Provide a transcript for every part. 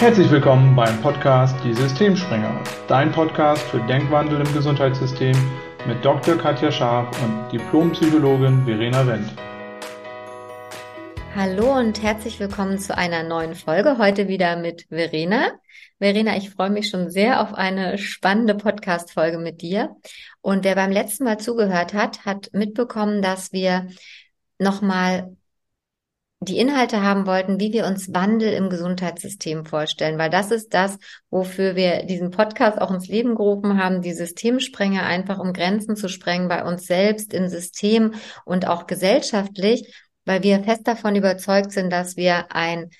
Herzlich willkommen beim Podcast Die Systemspringer, dein Podcast für Denkwandel im Gesundheitssystem mit Dr. Katja Scharf und Diplompsychologin Verena Wendt. Hallo und herzlich willkommen zu einer neuen Folge. Heute wieder mit Verena. Verena, ich freue mich schon sehr auf eine spannende Podcast-Folge mit dir. Und wer beim letzten Mal zugehört hat, hat mitbekommen, dass wir nochmal die Inhalte haben wollten, wie wir uns Wandel im Gesundheitssystem vorstellen, weil das ist das, wofür wir diesen Podcast auch ins Leben gerufen haben, die Systemsprenger einfach um Grenzen zu sprengen bei uns selbst im System und auch gesellschaftlich, weil wir fest davon überzeugt sind, dass wir ein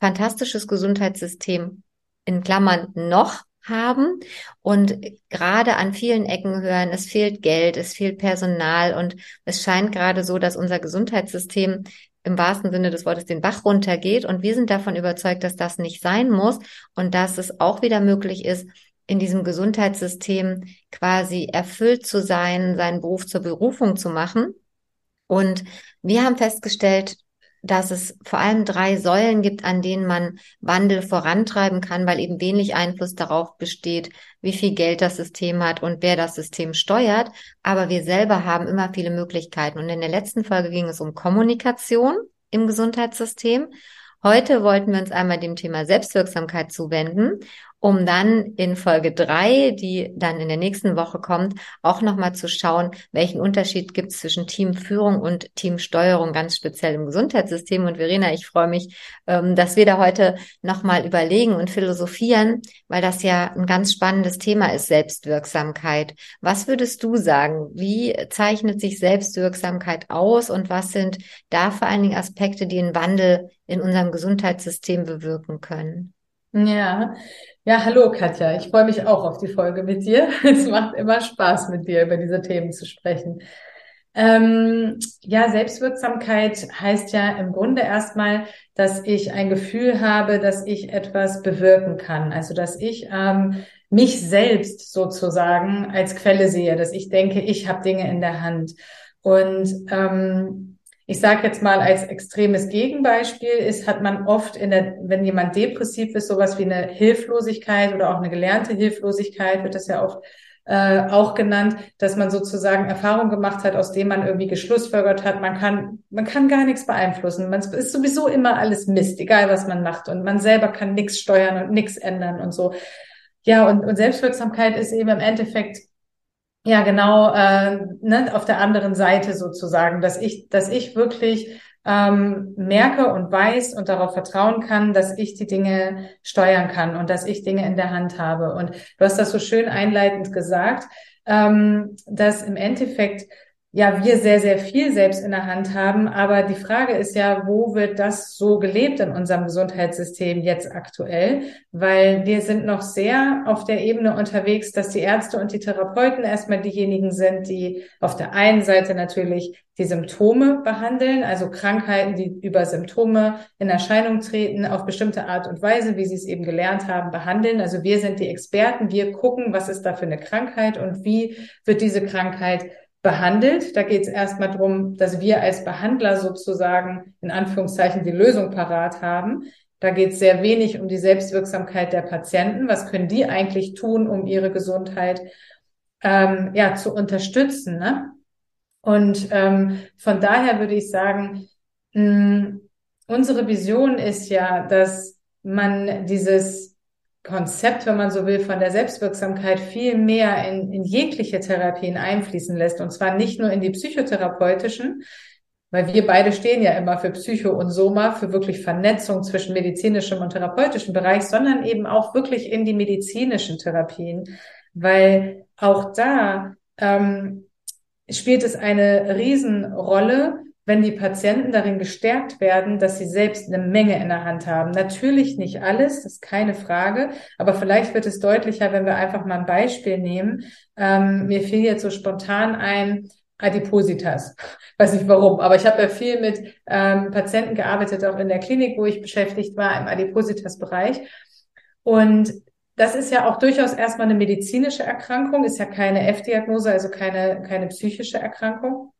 fantastisches Gesundheitssystem in Klammern noch haben. Und gerade an vielen Ecken hören, es fehlt Geld, es fehlt Personal und es scheint gerade so, dass unser Gesundheitssystem im wahrsten Sinne des Wortes den Bach runtergeht. Und wir sind davon überzeugt, dass das nicht sein muss und dass es auch wieder möglich ist, in diesem Gesundheitssystem quasi erfüllt zu sein, seinen Beruf zur Berufung zu machen. Und wir haben festgestellt, dass es vor allem drei Säulen gibt, an denen man Wandel vorantreiben kann, weil eben wenig Einfluss darauf besteht, wie viel Geld das System hat und wer das System steuert. Aber wir selber haben immer viele Möglichkeiten. Und in der letzten Folge ging es um Kommunikation im Gesundheitssystem. Heute wollten wir uns einmal dem Thema Selbstwirksamkeit zuwenden um dann in Folge drei, die dann in der nächsten Woche kommt, auch nochmal zu schauen, welchen Unterschied gibt es zwischen Teamführung und Teamsteuerung, ganz speziell im Gesundheitssystem. Und Verena, ich freue mich, ähm, dass wir da heute nochmal überlegen und philosophieren, weil das ja ein ganz spannendes Thema ist, Selbstwirksamkeit. Was würdest du sagen? Wie zeichnet sich Selbstwirksamkeit aus und was sind da vor allen Dingen Aspekte, die einen Wandel in unserem Gesundheitssystem bewirken können? Ja, ja, hallo Katja. Ich freue mich auch auf die Folge mit dir. Es macht immer Spaß, mit dir über diese Themen zu sprechen. Ähm, ja, Selbstwirksamkeit heißt ja im Grunde erstmal, dass ich ein Gefühl habe, dass ich etwas bewirken kann. Also, dass ich ähm, mich selbst sozusagen als Quelle sehe, dass ich denke, ich habe Dinge in der Hand. Und ähm, ich sage jetzt mal als extremes Gegenbeispiel ist, hat man oft in der, wenn jemand depressiv ist, sowas wie eine Hilflosigkeit oder auch eine gelernte Hilflosigkeit, wird das ja oft äh, auch genannt, dass man sozusagen Erfahrung gemacht hat, aus dem man irgendwie geschlussfolgert hat, man kann, man kann gar nichts beeinflussen. Man ist sowieso immer alles Mist, egal was man macht. Und man selber kann nichts steuern und nichts ändern und so. Ja, und, und Selbstwirksamkeit ist eben im Endeffekt ja, genau, äh, ne, auf der anderen Seite sozusagen, dass ich, dass ich wirklich ähm, merke und weiß und darauf vertrauen kann, dass ich die Dinge steuern kann und dass ich Dinge in der Hand habe. Und du hast das so schön einleitend gesagt, ähm, dass im Endeffekt ja, wir sehr, sehr viel selbst in der Hand haben. Aber die Frage ist ja, wo wird das so gelebt in unserem Gesundheitssystem jetzt aktuell? Weil wir sind noch sehr auf der Ebene unterwegs, dass die Ärzte und die Therapeuten erstmal diejenigen sind, die auf der einen Seite natürlich die Symptome behandeln, also Krankheiten, die über Symptome in Erscheinung treten, auf bestimmte Art und Weise, wie sie es eben gelernt haben, behandeln. Also wir sind die Experten, wir gucken, was ist da für eine Krankheit und wie wird diese Krankheit behandelt. Da geht es erstmal darum, dass wir als Behandler sozusagen in Anführungszeichen die Lösung parat haben. Da geht es sehr wenig um die Selbstwirksamkeit der Patienten. Was können die eigentlich tun, um ihre Gesundheit ähm, ja zu unterstützen? Ne? Und ähm, von daher würde ich sagen, mh, unsere Vision ist ja, dass man dieses Konzept, wenn man so will, von der Selbstwirksamkeit viel mehr in, in jegliche Therapien einfließen lässt. Und zwar nicht nur in die psychotherapeutischen, weil wir beide stehen ja immer für Psycho und Soma, für wirklich Vernetzung zwischen medizinischem und therapeutischem Bereich, sondern eben auch wirklich in die medizinischen Therapien, weil auch da ähm, spielt es eine Riesenrolle, wenn die Patienten darin gestärkt werden, dass sie selbst eine Menge in der Hand haben. Natürlich nicht alles, das ist keine Frage, aber vielleicht wird es deutlicher, wenn wir einfach mal ein Beispiel nehmen. Ähm, mir fiel jetzt so spontan ein, Adipositas. Weiß nicht warum, aber ich habe ja viel mit ähm, Patienten gearbeitet, auch in der Klinik, wo ich beschäftigt war, im Adipositas-Bereich. Und das ist ja auch durchaus erstmal eine medizinische Erkrankung, ist ja keine F-Diagnose, also keine, keine psychische Erkrankung.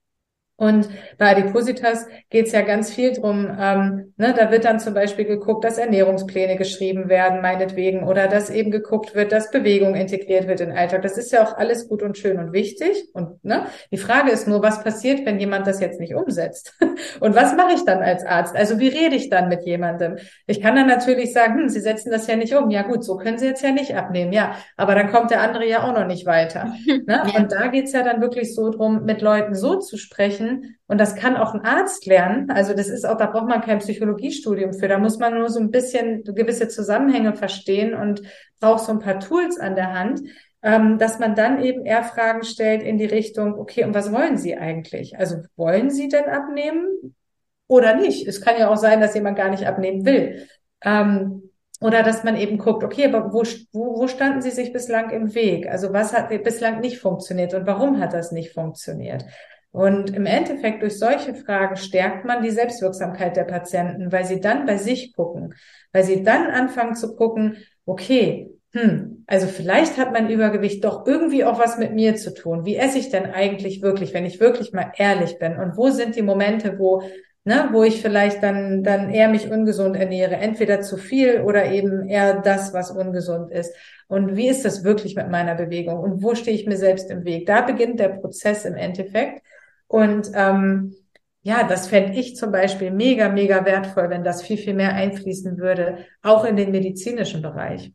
Und bei Adipositas geht es ja ganz viel drum. Ähm, ne, da wird dann zum Beispiel geguckt, dass Ernährungspläne geschrieben werden, meinetwegen, oder dass eben geguckt wird, dass Bewegung integriert wird in den Alltag. Das ist ja auch alles gut und schön und wichtig. Und ne, die Frage ist nur, was passiert, wenn jemand das jetzt nicht umsetzt? und was mache ich dann als Arzt? Also wie rede ich dann mit jemandem? Ich kann dann natürlich sagen, hm, Sie setzen das ja nicht um. Ja gut, so können Sie jetzt ja nicht abnehmen. Ja, aber dann kommt der andere ja auch noch nicht weiter. Ne? Und da geht's ja dann wirklich so drum, mit Leuten so zu sprechen sprechen. Und das kann auch ein Arzt lernen. Also das ist auch, da braucht man kein Psychologiestudium für. Da muss man nur so ein bisschen gewisse Zusammenhänge verstehen und braucht so ein paar Tools an der Hand, ähm, dass man dann eben eher Fragen stellt in die Richtung, okay, und was wollen Sie eigentlich? Also wollen Sie denn abnehmen oder nicht? Es kann ja auch sein, dass jemand gar nicht abnehmen will. Ähm, oder dass man eben guckt, okay, aber wo, wo, wo standen Sie sich bislang im Weg? Also was hat bislang nicht funktioniert und warum hat das nicht funktioniert? Und im Endeffekt durch solche Fragen stärkt man die Selbstwirksamkeit der Patienten, weil sie dann bei sich gucken, weil sie dann anfangen zu gucken, okay, hm, also vielleicht hat mein Übergewicht doch irgendwie auch was mit mir zu tun. Wie esse ich denn eigentlich wirklich, wenn ich wirklich mal ehrlich bin? Und wo sind die Momente, wo, ne, wo ich vielleicht dann, dann eher mich ungesund ernähre? Entweder zu viel oder eben eher das, was ungesund ist. Und wie ist das wirklich mit meiner Bewegung? Und wo stehe ich mir selbst im Weg? Da beginnt der Prozess im Endeffekt. Und ähm, ja, das fände ich zum Beispiel mega, mega wertvoll, wenn das viel, viel mehr einfließen würde, auch in den medizinischen Bereich.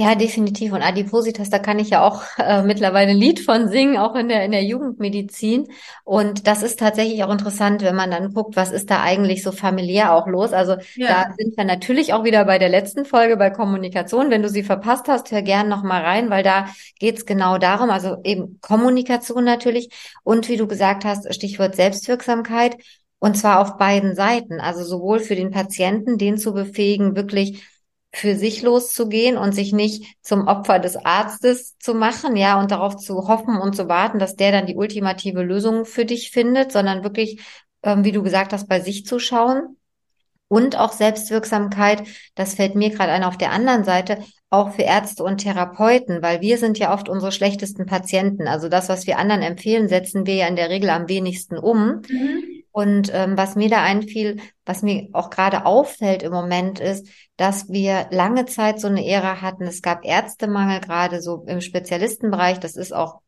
Ja, definitiv. Und Adipositas, da kann ich ja auch äh, mittlerweile ein Lied von singen, auch in der, in der Jugendmedizin. Und das ist tatsächlich auch interessant, wenn man dann guckt, was ist da eigentlich so familiär auch los. Also ja. da sind wir natürlich auch wieder bei der letzten Folge bei Kommunikation. Wenn du sie verpasst hast, hör gern noch mal rein, weil da geht's genau darum, also eben Kommunikation natürlich. Und wie du gesagt hast, Stichwort Selbstwirksamkeit. Und zwar auf beiden Seiten. Also sowohl für den Patienten, den zu befähigen, wirklich für sich loszugehen und sich nicht zum Opfer des Arztes zu machen, ja, und darauf zu hoffen und zu warten, dass der dann die ultimative Lösung für dich findet, sondern wirklich, ähm, wie du gesagt hast, bei sich zu schauen. Und auch Selbstwirksamkeit, das fällt mir gerade ein auf der anderen Seite, auch für Ärzte und Therapeuten, weil wir sind ja oft unsere schlechtesten Patienten. Also das, was wir anderen empfehlen, setzen wir ja in der Regel am wenigsten um. Mhm. Und ähm, was mir da einfiel, was mir auch gerade auffällt im Moment ist, dass wir lange Zeit so eine Ära hatten. Es gab Ärztemangel gerade so im Spezialistenbereich. Das ist auch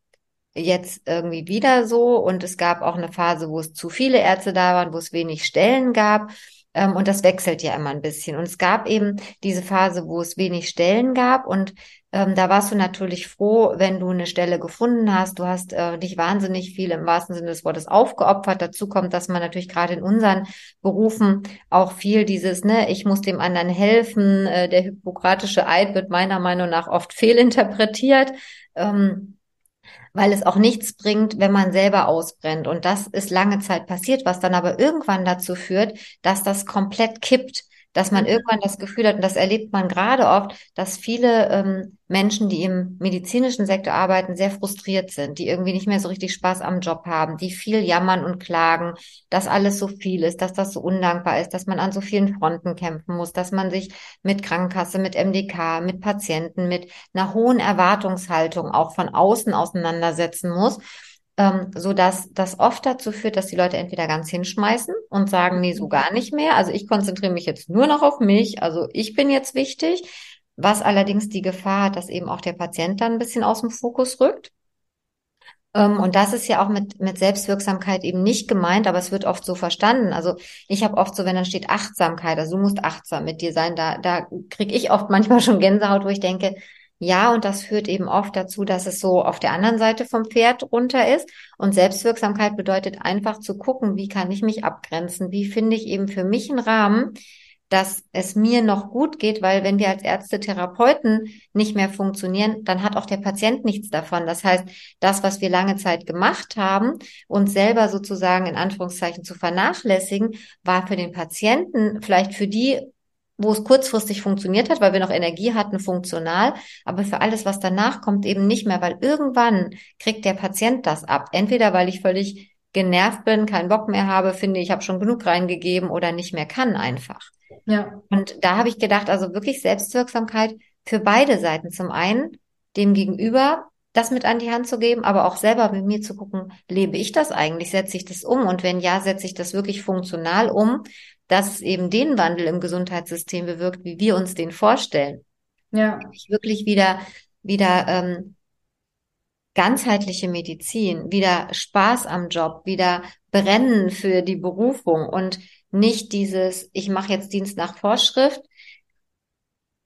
jetzt irgendwie wieder so. Und es gab auch eine Phase, wo es zu viele Ärzte da waren, wo es wenig Stellen gab. Ähm, und das wechselt ja immer ein bisschen. Und es gab eben diese Phase, wo es wenig Stellen gab. Und ähm, da warst du natürlich froh, wenn du eine Stelle gefunden hast. Du hast äh, dich wahnsinnig viel im wahrsten Sinne des Wortes aufgeopfert. Dazu kommt, dass man natürlich gerade in unseren Berufen auch viel dieses, ne, ich muss dem anderen helfen. Äh, der hippokratische Eid wird meiner Meinung nach oft fehlinterpretiert. Ähm, weil es auch nichts bringt, wenn man selber ausbrennt. Und das ist lange Zeit passiert, was dann aber irgendwann dazu führt, dass das komplett kippt dass man mhm. irgendwann das Gefühl hat, und das erlebt man gerade oft, dass viele ähm, Menschen, die im medizinischen Sektor arbeiten, sehr frustriert sind, die irgendwie nicht mehr so richtig Spaß am Job haben, die viel jammern und klagen, dass alles so viel ist, dass das so undankbar ist, dass man an so vielen Fronten kämpfen muss, dass man sich mit Krankenkasse, mit MDK, mit Patienten, mit einer hohen Erwartungshaltung auch von außen auseinandersetzen muss ähm, so dass das oft dazu führt, dass die Leute entweder ganz hinschmeißen und sagen, nee, so gar nicht mehr. Also ich konzentriere mich jetzt nur noch auf mich. Also ich bin jetzt wichtig. Was allerdings die Gefahr hat, dass eben auch der Patient dann ein bisschen aus dem Fokus rückt. Ähm, und das ist ja auch mit, mit Selbstwirksamkeit eben nicht gemeint, aber es wird oft so verstanden. Also ich habe oft so, wenn dann steht Achtsamkeit, also du musst achtsam mit dir sein, da, da kriege ich oft manchmal schon Gänsehaut, wo ich denke, ja, und das führt eben oft dazu, dass es so auf der anderen Seite vom Pferd runter ist. Und Selbstwirksamkeit bedeutet einfach zu gucken, wie kann ich mich abgrenzen? Wie finde ich eben für mich einen Rahmen, dass es mir noch gut geht, weil wenn wir als Ärzte, Therapeuten nicht mehr funktionieren, dann hat auch der Patient nichts davon. Das heißt, das, was wir lange Zeit gemacht haben, uns selber sozusagen in Anführungszeichen zu vernachlässigen, war für den Patienten vielleicht für die wo es kurzfristig funktioniert hat, weil wir noch Energie hatten, funktional, aber für alles, was danach kommt, eben nicht mehr, weil irgendwann kriegt der Patient das ab. Entweder weil ich völlig genervt bin, keinen Bock mehr habe, finde ich habe schon genug reingegeben oder nicht mehr kann einfach. Ja. Und da habe ich gedacht, also wirklich Selbstwirksamkeit für beide Seiten. Zum einen dem Gegenüber das mit an die Hand zu geben, aber auch selber mit mir zu gucken, lebe ich das eigentlich? Setze ich das um? Und wenn ja, setze ich das wirklich funktional um, dass es eben den Wandel im Gesundheitssystem bewirkt, wie wir uns den vorstellen. Ja. Ich wirklich wieder, wieder ähm, ganzheitliche Medizin, wieder Spaß am Job, wieder Brennen für die Berufung und nicht dieses, ich mache jetzt Dienst nach Vorschrift.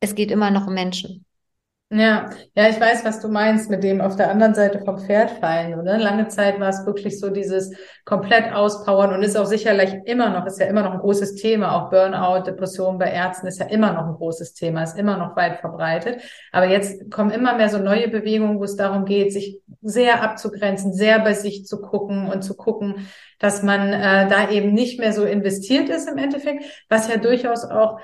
Es geht immer noch um Menschen. Ja, ja, ich weiß, was du meinst mit dem auf der anderen Seite vom Pferd fallen. Oder? Lange Zeit war es wirklich so dieses komplett auspowern und ist auch sicherlich immer noch, ist ja immer noch ein großes Thema. Auch Burnout, Depression bei Ärzten ist ja immer noch ein großes Thema, ist immer noch weit verbreitet. Aber jetzt kommen immer mehr so neue Bewegungen, wo es darum geht, sich sehr abzugrenzen, sehr bei sich zu gucken und zu gucken, dass man äh, da eben nicht mehr so investiert ist im Endeffekt, was ja durchaus auch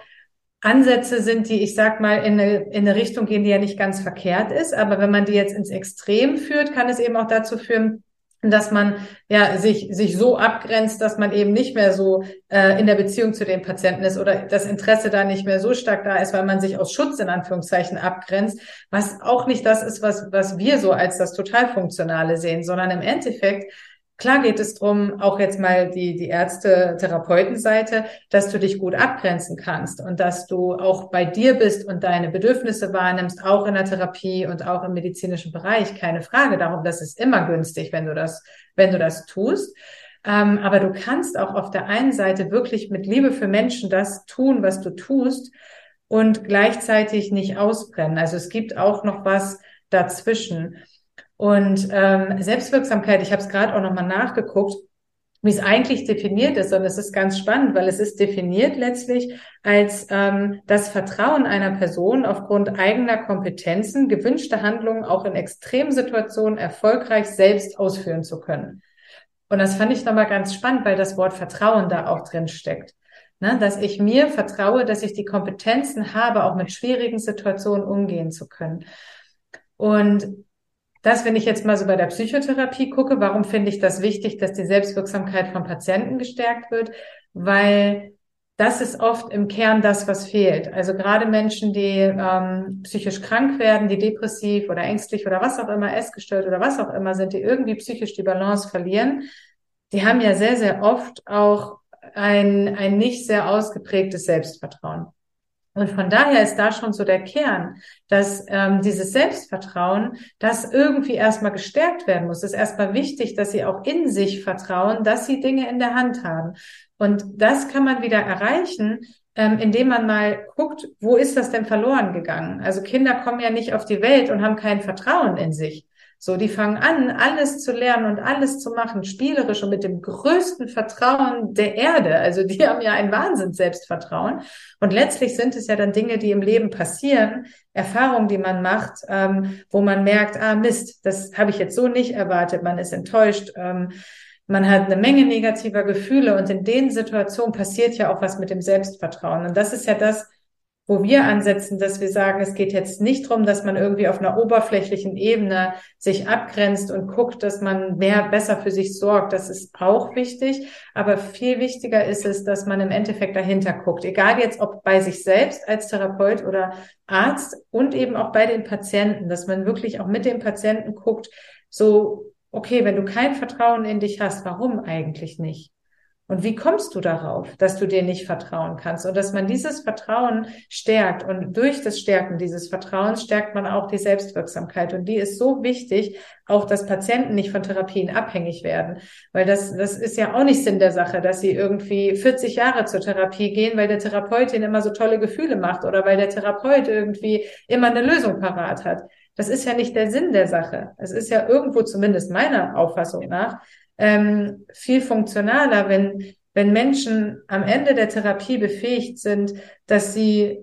Ansätze sind, die, ich sag mal, in eine, in eine Richtung gehen, die ja nicht ganz verkehrt ist. Aber wenn man die jetzt ins Extrem führt, kann es eben auch dazu führen, dass man ja sich sich so abgrenzt, dass man eben nicht mehr so äh, in der Beziehung zu den Patienten ist oder das Interesse da nicht mehr so stark da ist, weil man sich aus Schutz in Anführungszeichen abgrenzt, was auch nicht das ist, was was wir so als das total funktionale sehen, sondern im Endeffekt Klar geht es drum, auch jetzt mal die, die Ärzte-Therapeutenseite, dass du dich gut abgrenzen kannst und dass du auch bei dir bist und deine Bedürfnisse wahrnimmst, auch in der Therapie und auch im medizinischen Bereich. Keine Frage darum, das ist immer günstig, wenn du das, wenn du das tust. Ähm, aber du kannst auch auf der einen Seite wirklich mit Liebe für Menschen das tun, was du tust und gleichzeitig nicht ausbrennen. Also es gibt auch noch was dazwischen. Und ähm, Selbstwirksamkeit, ich habe es gerade auch nochmal nachgeguckt, wie es eigentlich definiert ist. Und es ist ganz spannend, weil es ist definiert letztlich als ähm, das Vertrauen einer Person aufgrund eigener Kompetenzen, gewünschte Handlungen auch in Extremsituationen erfolgreich selbst ausführen zu können. Und das fand ich nochmal ganz spannend, weil das Wort Vertrauen da auch drin steckt. Ne, dass ich mir vertraue, dass ich die Kompetenzen habe, auch mit schwierigen Situationen umgehen zu können. Und das, wenn ich jetzt mal so bei der Psychotherapie gucke, warum finde ich das wichtig, dass die Selbstwirksamkeit von Patienten gestärkt wird? Weil das ist oft im Kern das, was fehlt. Also gerade Menschen, die ähm, psychisch krank werden, die depressiv oder ängstlich oder was auch immer, essgestört oder was auch immer sind, die irgendwie psychisch die Balance verlieren, die haben ja sehr, sehr oft auch ein, ein nicht sehr ausgeprägtes Selbstvertrauen. Und von daher ist da schon so der Kern, dass ähm, dieses Selbstvertrauen, das irgendwie erstmal gestärkt werden muss. Es ist erstmal wichtig, dass sie auch in sich vertrauen, dass sie Dinge in der Hand haben. Und das kann man wieder erreichen, ähm, indem man mal guckt, wo ist das denn verloren gegangen? Also Kinder kommen ja nicht auf die Welt und haben kein Vertrauen in sich. So, die fangen an, alles zu lernen und alles zu machen, spielerisch und mit dem größten Vertrauen der Erde. Also die haben ja ein Wahnsinn Selbstvertrauen. Und letztlich sind es ja dann Dinge, die im Leben passieren, Erfahrungen, die man macht, ähm, wo man merkt, ah Mist, das habe ich jetzt so nicht erwartet, man ist enttäuscht. Ähm, man hat eine Menge negativer Gefühle und in den Situationen passiert ja auch was mit dem Selbstvertrauen. Und das ist ja das, wo wir ansetzen, dass wir sagen, es geht jetzt nicht darum, dass man irgendwie auf einer oberflächlichen Ebene sich abgrenzt und guckt, dass man mehr besser für sich sorgt. Das ist auch wichtig. Aber viel wichtiger ist es, dass man im Endeffekt dahinter guckt. Egal jetzt, ob bei sich selbst als Therapeut oder Arzt und eben auch bei den Patienten, dass man wirklich auch mit den Patienten guckt, so, okay, wenn du kein Vertrauen in dich hast, warum eigentlich nicht? Und wie kommst du darauf, dass du dir nicht vertrauen kannst und dass man dieses Vertrauen stärkt und durch das Stärken dieses Vertrauens stärkt man auch die Selbstwirksamkeit und die ist so wichtig, auch dass Patienten nicht von Therapien abhängig werden, weil das das ist ja auch nicht Sinn der Sache, dass sie irgendwie 40 Jahre zur Therapie gehen, weil der Therapeut ihnen immer so tolle Gefühle macht oder weil der Therapeut irgendwie immer eine Lösung parat hat. Das ist ja nicht der Sinn der Sache. Es ist ja irgendwo zumindest meiner Auffassung nach ähm, viel funktionaler, wenn, wenn Menschen am Ende der Therapie befähigt sind, dass sie,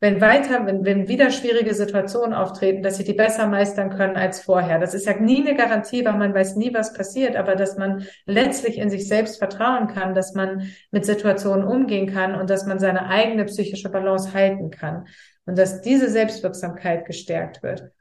wenn weiter, wenn, wenn wieder schwierige Situationen auftreten, dass sie die besser meistern können als vorher. Das ist ja nie eine Garantie, weil man weiß nie, was passiert, aber dass man letztlich in sich selbst vertrauen kann, dass man mit Situationen umgehen kann und dass man seine eigene psychische Balance halten kann und dass diese Selbstwirksamkeit gestärkt wird.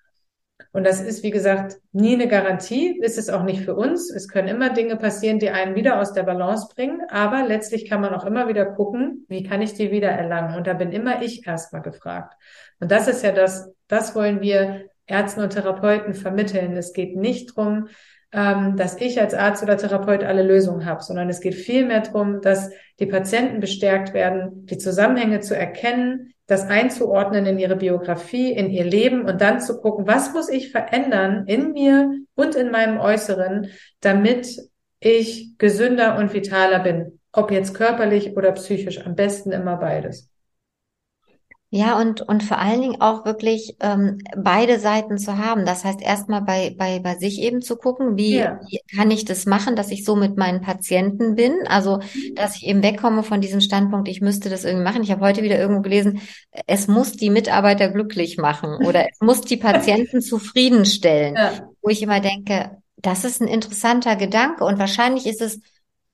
Und das ist, wie gesagt, nie eine Garantie, ist es auch nicht für uns. Es können immer Dinge passieren, die einen wieder aus der Balance bringen, aber letztlich kann man auch immer wieder gucken, wie kann ich die wieder erlangen? Und da bin immer ich erstmal gefragt. Und das ist ja das, das wollen wir Ärzten und Therapeuten vermitteln. Es geht nicht drum, ähm, dass ich als Arzt oder Therapeut alle Lösungen habe, sondern es geht vielmehr darum, dass die Patienten bestärkt werden, die Zusammenhänge zu erkennen, das einzuordnen in ihre Biografie, in ihr Leben und dann zu gucken, was muss ich verändern in mir und in meinem Äußeren, damit ich gesünder und vitaler bin. Ob jetzt körperlich oder psychisch, am besten immer beides. Ja, und, und vor allen Dingen auch wirklich ähm, beide Seiten zu haben. Das heißt, erstmal bei, bei, bei sich eben zu gucken, wie, ja. wie kann ich das machen, dass ich so mit meinen Patienten bin. Also, dass ich eben wegkomme von diesem Standpunkt, ich müsste das irgendwie machen. Ich habe heute wieder irgendwo gelesen, es muss die Mitarbeiter glücklich machen oder es muss die Patienten zufriedenstellen. Ja. Wo ich immer denke, das ist ein interessanter Gedanke und wahrscheinlich ist es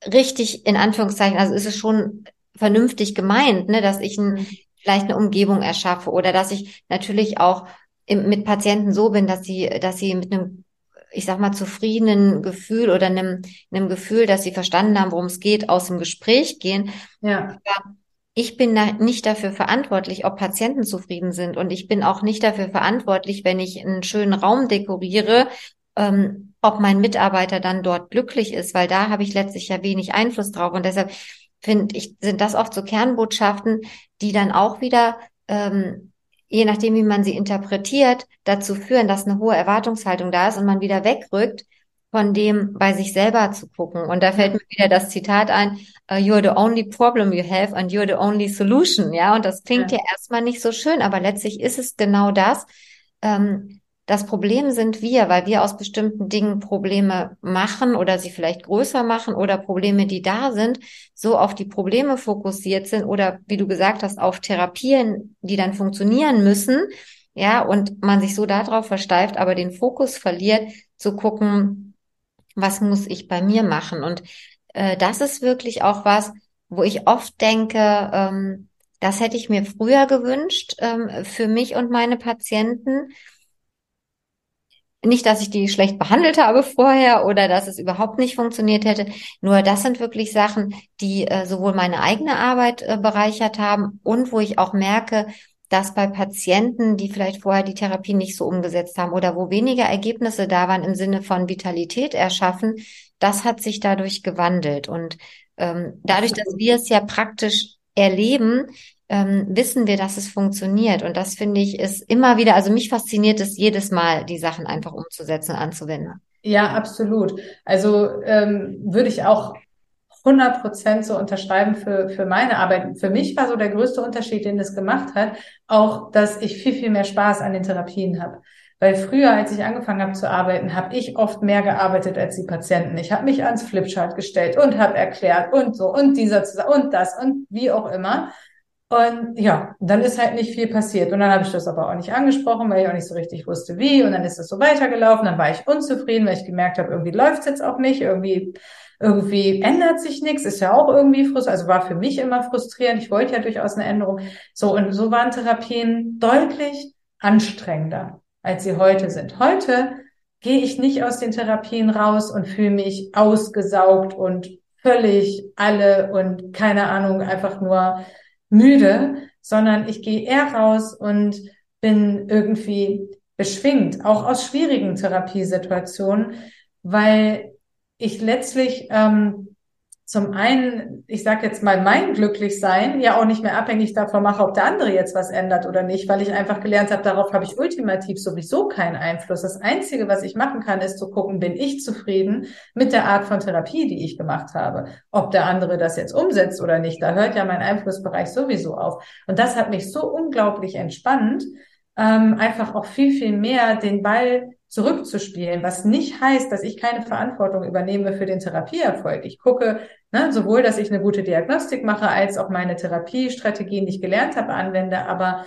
richtig, in Anführungszeichen, also ist es schon vernünftig gemeint, ne, dass ich ein mhm vielleicht eine Umgebung erschaffe oder dass ich natürlich auch im, mit Patienten so bin, dass sie, dass sie mit einem ich sag mal, zufriedenen Gefühl oder einem, einem Gefühl, dass sie verstanden haben, worum es geht, aus dem Gespräch gehen. Ja. Aber ich bin da nicht dafür verantwortlich, ob Patienten zufrieden sind. Und ich bin auch nicht dafür verantwortlich, wenn ich einen schönen Raum dekoriere, ähm, ob mein Mitarbeiter dann dort glücklich ist, weil da habe ich letztlich ja wenig Einfluss drauf. Und deshalb finde ich, sind das oft so Kernbotschaften, die dann auch wieder, ähm, je nachdem, wie man sie interpretiert, dazu führen, dass eine hohe Erwartungshaltung da ist und man wieder wegrückt von dem bei sich selber zu gucken. Und da fällt mir wieder das Zitat ein, uh, you're the only problem you have and you're the only solution. Ja, und das klingt ja, ja erstmal nicht so schön, aber letztlich ist es genau das. Ähm, das Problem sind wir, weil wir aus bestimmten Dingen Probleme machen oder sie vielleicht größer machen oder Probleme, die da sind, so auf die Probleme fokussiert sind oder wie du gesagt hast, auf Therapien, die dann funktionieren müssen. Ja, und man sich so darauf versteift, aber den Fokus verliert, zu gucken, was muss ich bei mir machen? Und äh, das ist wirklich auch was, wo ich oft denke, ähm, das hätte ich mir früher gewünscht ähm, für mich und meine Patienten nicht, dass ich die schlecht behandelt habe vorher oder dass es überhaupt nicht funktioniert hätte. Nur das sind wirklich Sachen, die äh, sowohl meine eigene Arbeit äh, bereichert haben und wo ich auch merke, dass bei Patienten, die vielleicht vorher die Therapie nicht so umgesetzt haben oder wo weniger Ergebnisse da waren im Sinne von Vitalität erschaffen, das hat sich dadurch gewandelt. Und ähm, dadurch, dass wir es ja praktisch erleben, ähm, wissen wir, dass es funktioniert. Und das finde ich ist immer wieder, also mich fasziniert es jedes Mal, die Sachen einfach umzusetzen, anzuwenden. Ja, absolut. Also ähm, würde ich auch 100 Prozent so unterschreiben für, für meine Arbeit. Für mich war so der größte Unterschied, den es gemacht hat, auch, dass ich viel, viel mehr Spaß an den Therapien habe. Weil früher, als ich angefangen habe zu arbeiten, habe ich oft mehr gearbeitet als die Patienten. Ich habe mich ans Flipchart gestellt und habe erklärt und so und dieser und das und wie auch immer. Und ja, dann ist halt nicht viel passiert. Und dann habe ich das aber auch nicht angesprochen, weil ich auch nicht so richtig wusste, wie. Und dann ist es so weitergelaufen. Dann war ich unzufrieden, weil ich gemerkt habe, irgendwie läuft es jetzt auch nicht. Irgendwie, irgendwie ändert sich nichts. Ist ja auch irgendwie frustrierend. Also war für mich immer frustrierend. Ich wollte ja durchaus eine Änderung. So, und so waren Therapien deutlich anstrengender, als sie heute sind. Heute gehe ich nicht aus den Therapien raus und fühle mich ausgesaugt und völlig alle und keine Ahnung, einfach nur müde, sondern ich gehe eher raus und bin irgendwie beschwingt, auch aus schwierigen Therapiesituationen, weil ich letztlich ähm, zum einen, ich sage jetzt mal, mein Glücklichsein ja auch nicht mehr abhängig davon mache, ob der andere jetzt was ändert oder nicht, weil ich einfach gelernt habe, darauf habe ich ultimativ sowieso keinen Einfluss. Das Einzige, was ich machen kann, ist zu gucken, bin ich zufrieden mit der Art von Therapie, die ich gemacht habe. Ob der andere das jetzt umsetzt oder nicht, da hört ja mein Einflussbereich sowieso auf. Und das hat mich so unglaublich entspannt, ähm, einfach auch viel, viel mehr den Ball zurückzuspielen, was nicht heißt, dass ich keine Verantwortung übernehme für den Therapieerfolg. Ich gucke ne, sowohl, dass ich eine gute Diagnostik mache, als auch meine Therapiestrategien, die ich gelernt habe, anwende. Aber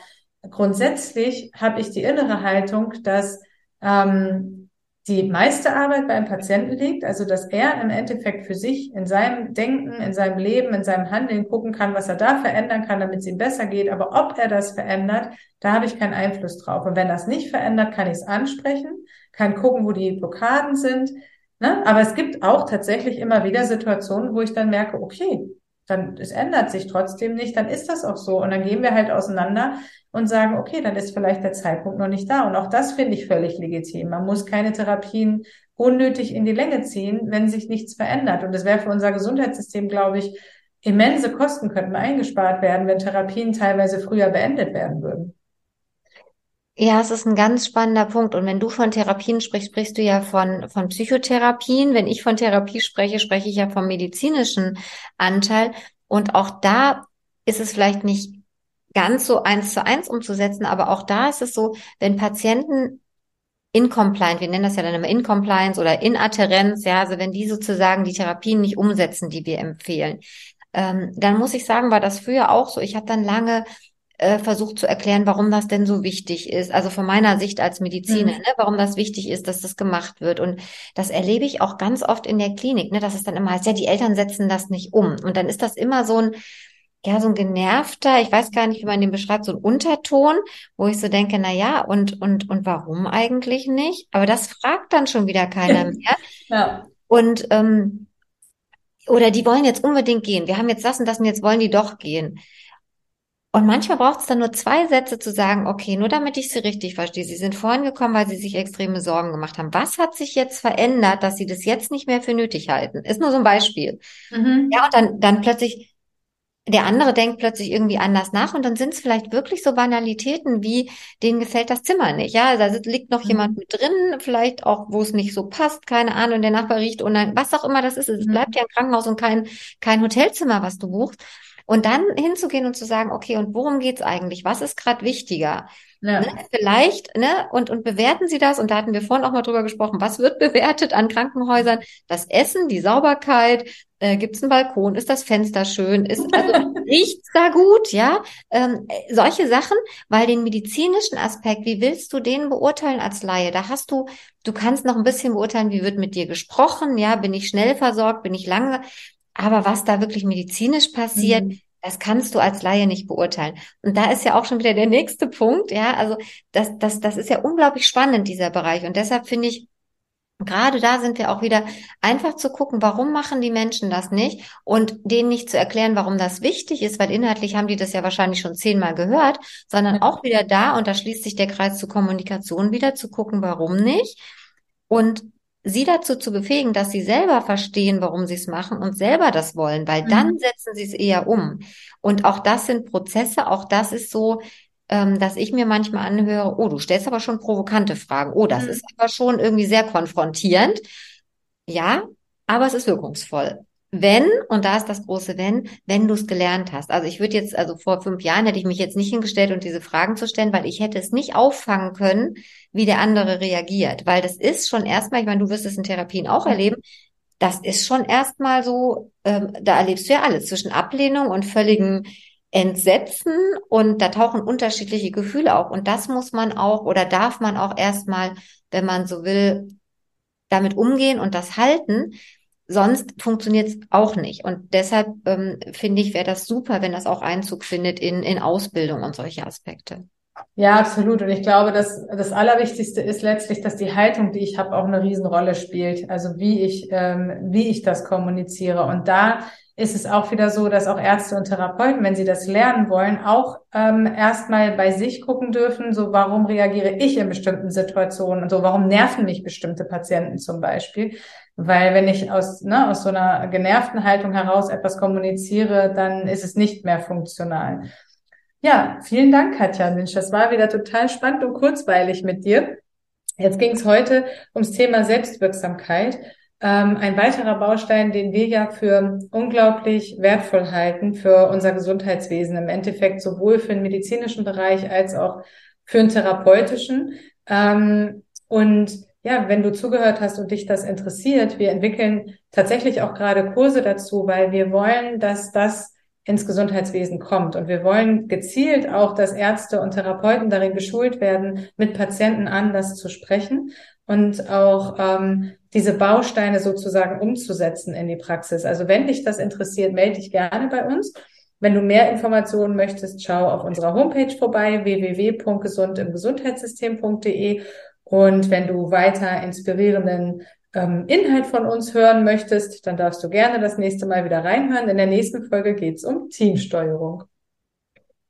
grundsätzlich habe ich die innere Haltung, dass ähm, die meiste Arbeit beim Patienten liegt, also dass er im Endeffekt für sich in seinem Denken, in seinem Leben, in seinem Handeln gucken kann, was er da verändern kann, damit es ihm besser geht. Aber ob er das verändert, da habe ich keinen Einfluss drauf. Und wenn das nicht verändert, kann ich es ansprechen, kann gucken, wo die Blockaden sind. Ne? Aber es gibt auch tatsächlich immer wieder Situationen, wo ich dann merke, okay, dann es ändert sich trotzdem nicht, dann ist das auch so. Und dann gehen wir halt auseinander und sagen, okay, dann ist vielleicht der Zeitpunkt noch nicht da. Und auch das finde ich völlig legitim. Man muss keine Therapien unnötig in die Länge ziehen, wenn sich nichts verändert. Und das wäre für unser Gesundheitssystem, glaube ich, immense Kosten könnten eingespart werden, wenn Therapien teilweise früher beendet werden würden. Ja, es ist ein ganz spannender Punkt. Und wenn du von Therapien sprichst, sprichst du ja von, von Psychotherapien. Wenn ich von Therapie spreche, spreche ich ja vom medizinischen Anteil. Und auch da ist es vielleicht nicht ganz so eins zu eins umzusetzen, aber auch da ist es so, wenn Patienten incompliant, wir nennen das ja dann immer Incompliance oder Inadherenz, ja, also wenn die sozusagen die Therapien nicht umsetzen, die wir empfehlen, ähm, dann muss ich sagen, war das früher auch so. Ich habe dann lange äh, versucht zu erklären, warum das denn so wichtig ist. Also von meiner Sicht als Mediziner, mhm. ne, warum das wichtig ist, dass das gemacht wird. Und das erlebe ich auch ganz oft in der Klinik, ne, dass es dann immer heißt, ja, die Eltern setzen das nicht um. Und dann ist das immer so ein, ja, so ein genervter, ich weiß gar nicht, wie man den beschreibt, so ein Unterton, wo ich so denke, na ja, und, und, und warum eigentlich nicht? Aber das fragt dann schon wieder keiner mehr. ja. Und, ähm, oder die wollen jetzt unbedingt gehen. Wir haben jetzt das und das und jetzt wollen die doch gehen. Und manchmal braucht es dann nur zwei Sätze zu sagen, okay, nur damit ich Sie richtig verstehe. Sie sind vorhin gekommen, weil Sie sich extreme Sorgen gemacht haben. Was hat sich jetzt verändert, dass Sie das jetzt nicht mehr für nötig halten? Ist nur so ein Beispiel. Mhm. Ja, und dann, dann plötzlich, der andere denkt plötzlich irgendwie anders nach und dann sind es vielleicht wirklich so Banalitäten wie, denen gefällt das Zimmer nicht. Ja, da liegt noch mhm. jemand mit drin, vielleicht auch, wo es nicht so passt, keine Ahnung, der Nachbar riecht und dann, was auch immer das ist. Es mhm. bleibt ja ein Krankenhaus und kein, kein Hotelzimmer, was du buchst. Und dann hinzugehen und zu sagen, okay, und worum geht's eigentlich? Was ist gerade wichtiger? Ja. Ne, vielleicht, ne, und, und bewerten Sie das, und da hatten wir vorhin auch mal drüber gesprochen, was wird bewertet an Krankenhäusern? Das Essen, die Sauberkeit, äh, gibt es einen Balkon, ist das Fenster schön, ist also riecht's da gut, ja? Ähm, solche Sachen, weil den medizinischen Aspekt, wie willst du den beurteilen als Laie? Da hast du, du kannst noch ein bisschen beurteilen, wie wird mit dir gesprochen, ja, bin ich schnell versorgt, bin ich langsam, aber was da wirklich medizinisch passiert, mhm. Das kannst du als Laie nicht beurteilen. Und da ist ja auch schon wieder der nächste Punkt, ja. Also das, das, das ist ja unglaublich spannend, dieser Bereich. Und deshalb finde ich, Gerade da sind wir auch wieder einfach zu gucken, warum machen die Menschen das nicht und denen nicht zu erklären, warum das wichtig ist, weil inhaltlich haben die das ja wahrscheinlich schon zehnmal gehört, sondern auch wieder da, und da schließt sich der Kreis zur Kommunikation wieder, zu gucken, warum nicht und sie dazu zu befähigen, dass sie selber verstehen, warum sie es machen und selber das wollen, weil mhm. dann setzen sie es eher um. Und auch das sind Prozesse, auch das ist so, ähm, dass ich mir manchmal anhöre, oh, du stellst aber schon provokante Fragen, oh, das mhm. ist aber schon irgendwie sehr konfrontierend. Ja, aber es ist wirkungsvoll. Wenn, und da ist das große Wenn, wenn du es gelernt hast. Also ich würde jetzt, also vor fünf Jahren hätte ich mich jetzt nicht hingestellt und diese Fragen zu stellen, weil ich hätte es nicht auffangen können, wie der andere reagiert. Weil das ist schon erstmal, ich meine, du wirst es in Therapien auch erleben, das ist schon erstmal so, ähm, da erlebst du ja alles zwischen Ablehnung und völligen Entsetzen und da tauchen unterschiedliche Gefühle auf. Und das muss man auch oder darf man auch erstmal, wenn man so will, damit umgehen und das halten, Sonst funktioniert es auch nicht. Und deshalb ähm, finde ich, wäre das super, wenn das auch Einzug findet in, in Ausbildung und solche Aspekte. Ja, absolut. Und ich glaube, dass das Allerwichtigste ist letztlich, dass die Haltung, die ich habe, auch eine Riesenrolle spielt. Also wie ich, ähm, wie ich das kommuniziere. Und da ist es auch wieder so, dass auch Ärzte und Therapeuten, wenn sie das lernen wollen, auch ähm, erstmal bei sich gucken dürfen, so warum reagiere ich in bestimmten Situationen und so warum nerven mich bestimmte Patienten zum Beispiel. Weil wenn ich aus, ne, aus so einer genervten Haltung heraus etwas kommuniziere, dann ist es nicht mehr funktional. Ja, vielen Dank, Katja. Mensch, das war wieder total spannend und kurzweilig mit dir. Jetzt ging es heute ums Thema Selbstwirksamkeit. Ähm, ein weiterer Baustein, den wir ja für unglaublich wertvoll halten für unser Gesundheitswesen, im Endeffekt sowohl für den medizinischen Bereich als auch für den therapeutischen. Ähm, und ja, wenn du zugehört hast und dich das interessiert, wir entwickeln tatsächlich auch gerade Kurse dazu, weil wir wollen, dass das ins Gesundheitswesen kommt. Und wir wollen gezielt auch, dass Ärzte und Therapeuten darin geschult werden, mit Patienten anders zu sprechen und auch ähm, diese Bausteine sozusagen umzusetzen in die Praxis. Also wenn dich das interessiert, melde dich gerne bei uns. Wenn du mehr Informationen möchtest, schau auf unserer Homepage vorbei, www.gesundimgesundheitssystem.de. Und wenn du weiter inspirierenden ähm, Inhalt von uns hören möchtest, dann darfst du gerne das nächste Mal wieder reinhören. In der nächsten Folge geht es um Teamsteuerung.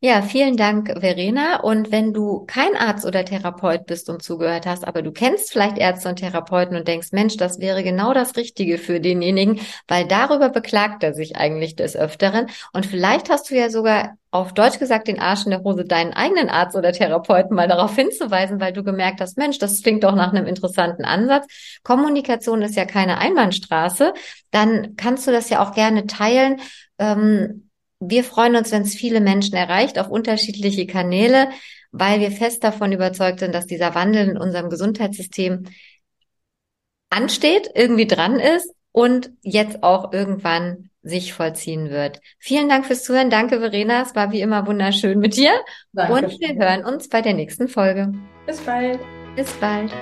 Ja, vielen Dank, Verena. Und wenn du kein Arzt oder Therapeut bist und zugehört hast, aber du kennst vielleicht Ärzte und Therapeuten und denkst, Mensch, das wäre genau das Richtige für denjenigen, weil darüber beklagt er sich eigentlich des Öfteren. Und vielleicht hast du ja sogar auf Deutsch gesagt den Arsch in der Hose, deinen eigenen Arzt oder Therapeuten mal darauf hinzuweisen, weil du gemerkt hast, Mensch, das klingt doch nach einem interessanten Ansatz. Kommunikation ist ja keine Einbahnstraße. Dann kannst du das ja auch gerne teilen. Ähm, wir freuen uns, wenn es viele Menschen erreicht auf unterschiedliche Kanäle, weil wir fest davon überzeugt sind, dass dieser Wandel in unserem Gesundheitssystem ansteht, irgendwie dran ist und jetzt auch irgendwann sich vollziehen wird. Vielen Dank fürs Zuhören. Danke, Verena. Es war wie immer wunderschön mit dir. Danke. Und wir hören uns bei der nächsten Folge. Bis bald. Bis bald.